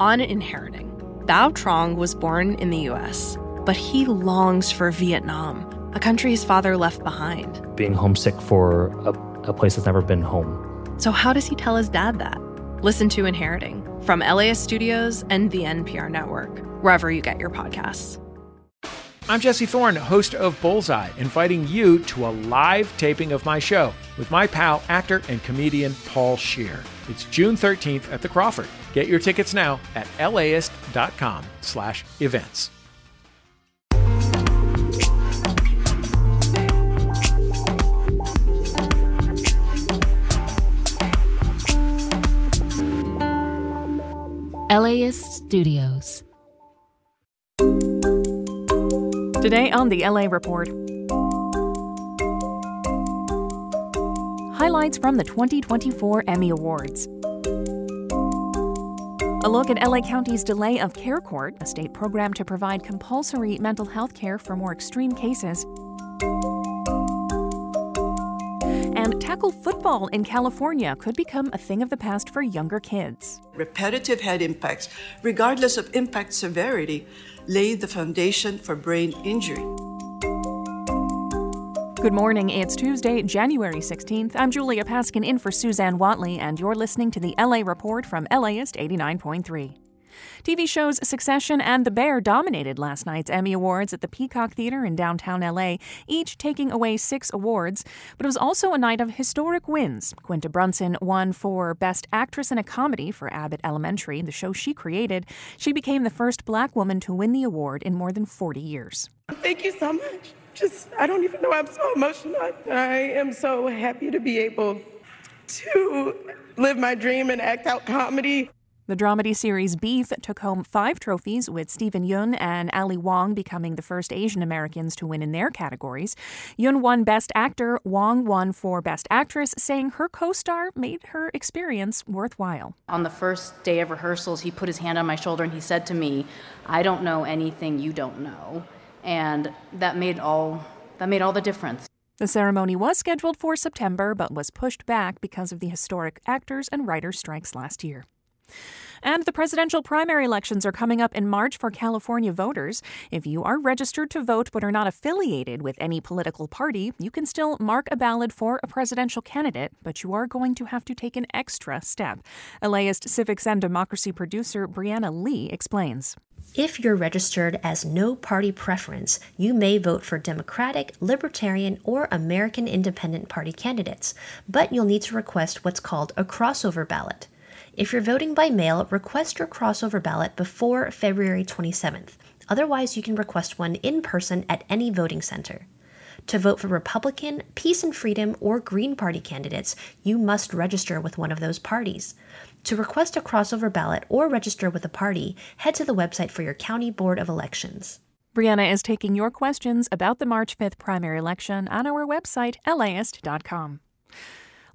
on Inheriting. Bao Trong was born in the US, but he longs for Vietnam, a country his father left behind. Being homesick for a, a place that's never been home. So, how does he tell his dad that? Listen to Inheriting from LAist Studios and the NPR Network, wherever you get your podcasts. I'm Jesse Thorne, host of Bullseye, inviting you to a live taping of my show with my pal, actor, and comedian Paul Scheer. It's June 13th at the Crawford. Get your tickets now at laist.com slash events. LAist Studios. Today on the LA Report. Highlights from the 2024 Emmy Awards. A look at LA County's delay of Care Court, a state program to provide compulsory mental health care for more extreme cases. And tackle football in California could become a thing of the past for younger kids. Repetitive head impacts, regardless of impact severity, lay the foundation for brain injury. Good morning. It's Tuesday, January 16th. I'm Julia Paskin in for Susanne Whatley, and you're listening to the LA Report from LAist 89.3. TV shows Succession and The Bear dominated last night's Emmy Awards at the Peacock Theater in downtown LA, each taking away six awards. But it was also a night of historic wins. Quinta Brunson won for Best Actress in a Comedy for Abbott Elementary, the show she created. She became the first black woman to win the award in more than 40 years. Thank you so much. Just, I don't even know, I'm so emotional. I am so happy to be able to live my dream and act out comedy. The dramedy series Beef took home five trophies, with Steven Yeun and Ali Wong becoming the first Asian Americans to win in their categories. Yeun won Best Actor, Wong won for Best Actress, saying her co star made her experience worthwhile. On the first day of rehearsals, he put his hand on my shoulder and he said to me, I don't know anything you don't know. And that made all that made all the difference. The ceremony was scheduled for September but was pushed back because of the historic actors and writers strikes last year. And the presidential primary elections are coming up in March for California voters. If you are registered to vote but are not affiliated with any political party, you can still mark a ballot for a presidential candidate, but you are going to have to take an extra step. LAist Civics and Democracy producer Brianna Lee explains. If you're registered as no party preference, you may vote for Democratic, Libertarian, or American Independent Party candidates, but you'll need to request what's called a crossover ballot. If you're voting by mail, request your crossover ballot before February 27th. Otherwise, you can request one in person at any voting center. To vote for Republican, Peace and Freedom, or Green Party candidates, you must register with one of those parties. To request a crossover ballot or register with a party, head to the website for your County Board of Elections. Brianna is taking your questions about the March 5th primary election on our website, laist.com.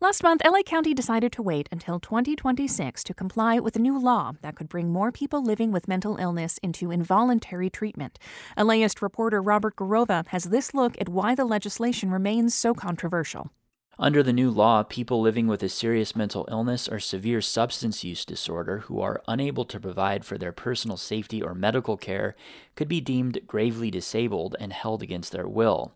Last month, LA County decided to wait until 2026 to comply with a new law that could bring more people living with mental illness into involuntary treatment. LAist reporter Robert Garrova has this look at why the legislation remains so controversial. Under the new law, people living with a serious mental illness or severe substance use disorder who are unable to provide for their personal safety or medical care could be deemed gravely disabled and held against their will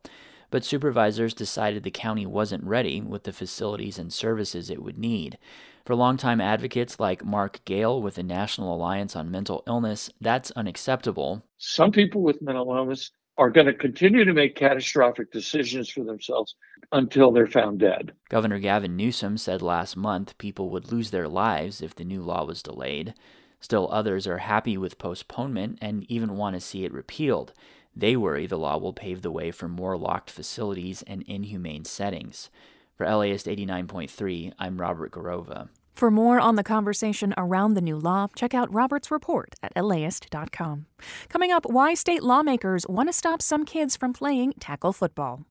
but supervisors decided the county wasn't ready with the facilities and services it would need. For longtime advocates like Mark Gale with the National Alliance on Mental Illness, that's unacceptable. Some people with mental illness are going to continue to make catastrophic decisions for themselves until they're found dead. Governor Gavin Newsom said last month people would lose their lives if the new law was delayed. Still, others are happy with postponement and even want to see it repealed. They worry the law will pave the way for more locked facilities and inhumane settings. For LAist 89.3, I'm Robert Garrova. For more on the conversation around the new law, check out Robert's report at LAist.com. Coming up, why state lawmakers want to stop some kids from playing tackle football.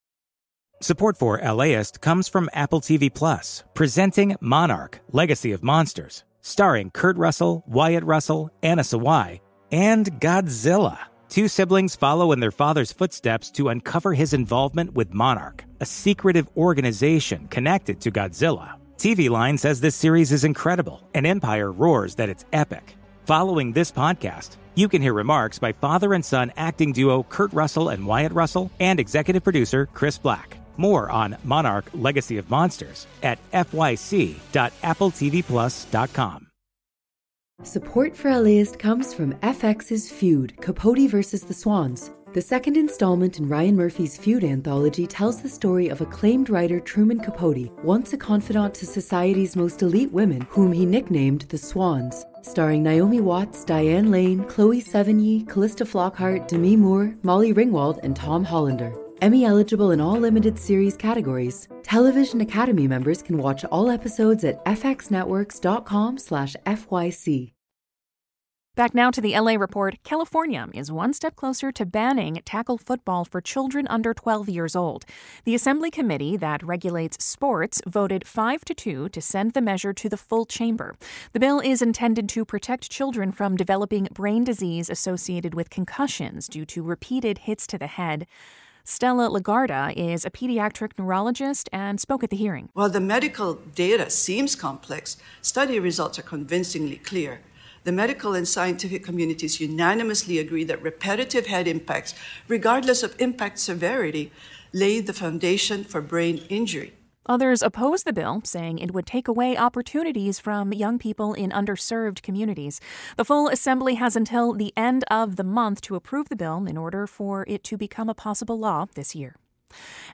Support for LAist comes from Apple TV Plus, presenting Monarch Legacy of Monsters, starring Kurt Russell, Wyatt Russell, Anna Sawai, and Godzilla. Two siblings follow in their father's footsteps to uncover his involvement with Monarch, a secretive organization connected to Godzilla. TV Line says this series is incredible, and Empire roars that it's epic. Following this podcast, you can hear remarks by father and son acting duo Kurt Russell and Wyatt Russell and executive producer Chris Black. More on Monarch Legacy of Monsters at fyc.appletvplus.com. Support for LAist comes from FX's Feud Capote versus the Swans. The second installment in Ryan Murphy's Feud anthology tells the story of acclaimed writer Truman Capote, once a confidant to society's most elite women, whom he nicknamed the Swans. Starring Naomi Watts, Diane Lane, Chloe Sevigny, Calista Flockhart, Demi Moore, Molly Ringwald, and Tom Hollander. Emmy eligible in all limited series categories. Television Academy members can watch all episodes at fxnetworks.com/fyc. Back now to the LA report. California is one step closer to banning tackle football for children under 12 years old. The Assembly Committee that regulates sports voted 5 to 2 to send the measure to the full chamber. The bill is intended to protect children from developing brain disease associated with concussions due to repeated hits to the head. Stella Lagarda is a pediatric neurologist and spoke at the hearing. While the medical data seems complex, study results are convincingly clear. The medical and scientific communities unanimously agree that repetitive head impacts, regardless of impact severity, lay the foundation for brain injury. Others oppose the bill, saying it would take away opportunities from young people in underserved communities. The full assembly has until the end of the month to approve the bill in order for it to become a possible law this year.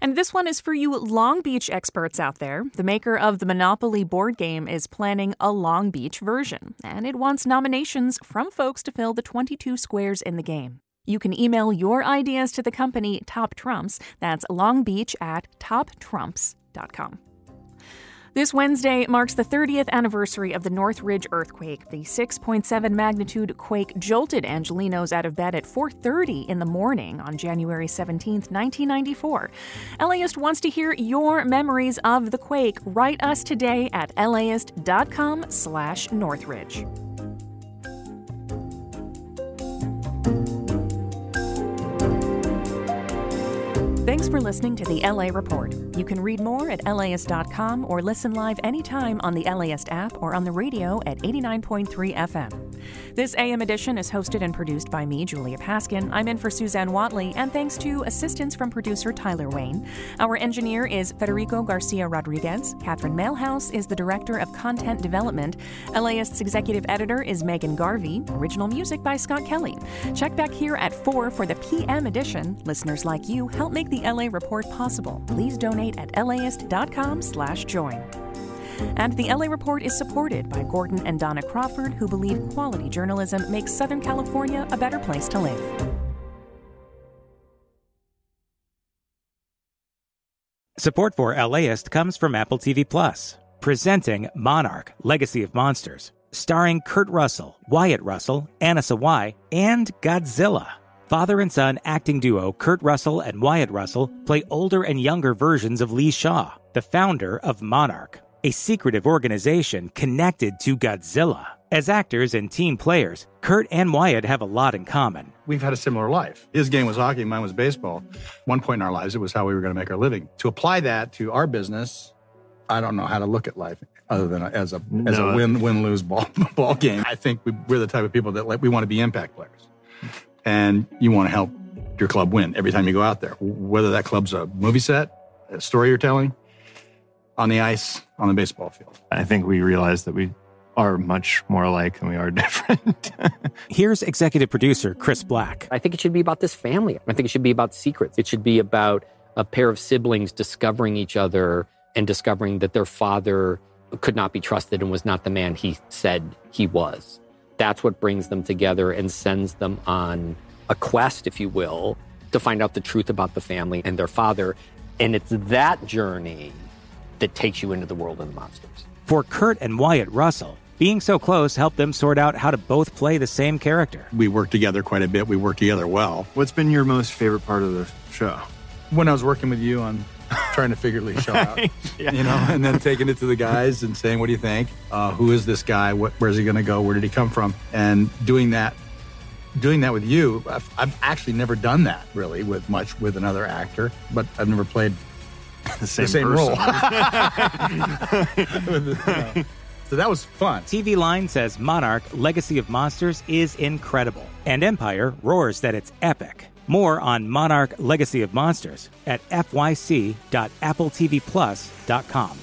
And this one is for you Long Beach experts out there. The maker of the Monopoly board game is planning a Long Beach version, and it wants nominations from folks to fill the 22 squares in the game. You can email your ideas to the company Top Trumps. That's Long Beach at toptrumps.com. This Wednesday marks the 30th anniversary of the Northridge earthquake. The 6.7 magnitude quake jolted Angelenos out of bed at 4:30 in the morning on January 17, 1994. LAist wants to hear your memories of the quake. Write us today at laist.com/northridge. Thanks for listening to the LA Report. You can read more at laist.com or listen live anytime on the LAist app or on the radio at 89.3 FM. This AM edition is hosted and produced by me, Julia Paskin. I'm in for Susanne Whatley, and thanks to assistance from producer Tyler Wayne. Our engineer is Federico Garcia Rodriguez. Catherine Mailhouse is the director of content development. LAist's executive editor is Megan Garvey. Original music by Scott Kelly. Check back here at 4 for the PM edition. Listeners like you help make the LA Report possible. Please donate at laist.com/join. And the LA Report is supported by Gordon and Donna Crawford, who believe quality journalism makes Southern California a better place to live. Support for LAist comes from Apple TV Plus, presenting Monarch Legacy of Monsters, starring Kurt Russell, Wyatt Russell, Anna Sawai, and Godzilla. Father and son acting duo Kurt Russell and Wyatt Russell play older and younger versions of Lee Shaw, the founder of Monarch, a secretive organization connected to Godzilla. As actors and team players, Kurt and Wyatt have a lot in common. We've had a similar life. His game was hockey, mine was baseball. One point in our lives, it was how we were going to make our living. To apply that to our business, I don't know how to look at life other than as a as No. a win win lose ball ball game. I think we, we're the type of people that like, we want to be impact players, and you want to help your club win every time you go out there. Whether that club's a movie set, a story you're telling, on the ice, on the baseball field. I think we realized that we are much more alike than we are different. Here's executive producer Chris Black. I think it should be about this family. I think it should be about secrets. It should be about a pair of siblings discovering each other and discovering that their father could not be trusted and was not the man he said he was. That's what brings them together and sends them on a quest, if you will, to find out the truth about the family and their father. And it's that journey that takes you into the world of the monsters. For Kurt and Wyatt Russell, being so close helped them sort out how to both play the same character. We work together quite a bit. We work together well. What's been your most favorite part of the show? When I was working with you on trying to figure Lee Shaw out, Yeah. you know, and then taking it to the guys and saying, "What do you think? Uh, who is this guy? What, where's he going to go? Where did he come from?" And doing that, doing that with you, I've, I've actually never done that really with much with another actor, but I've never played the same, role. person. With the- So that was fun. TV Line says Monarch Legacy of Monsters is incredible, and Empire roars that it's epic. More on Monarch Legacy of Monsters at fyc.appletvplus.com.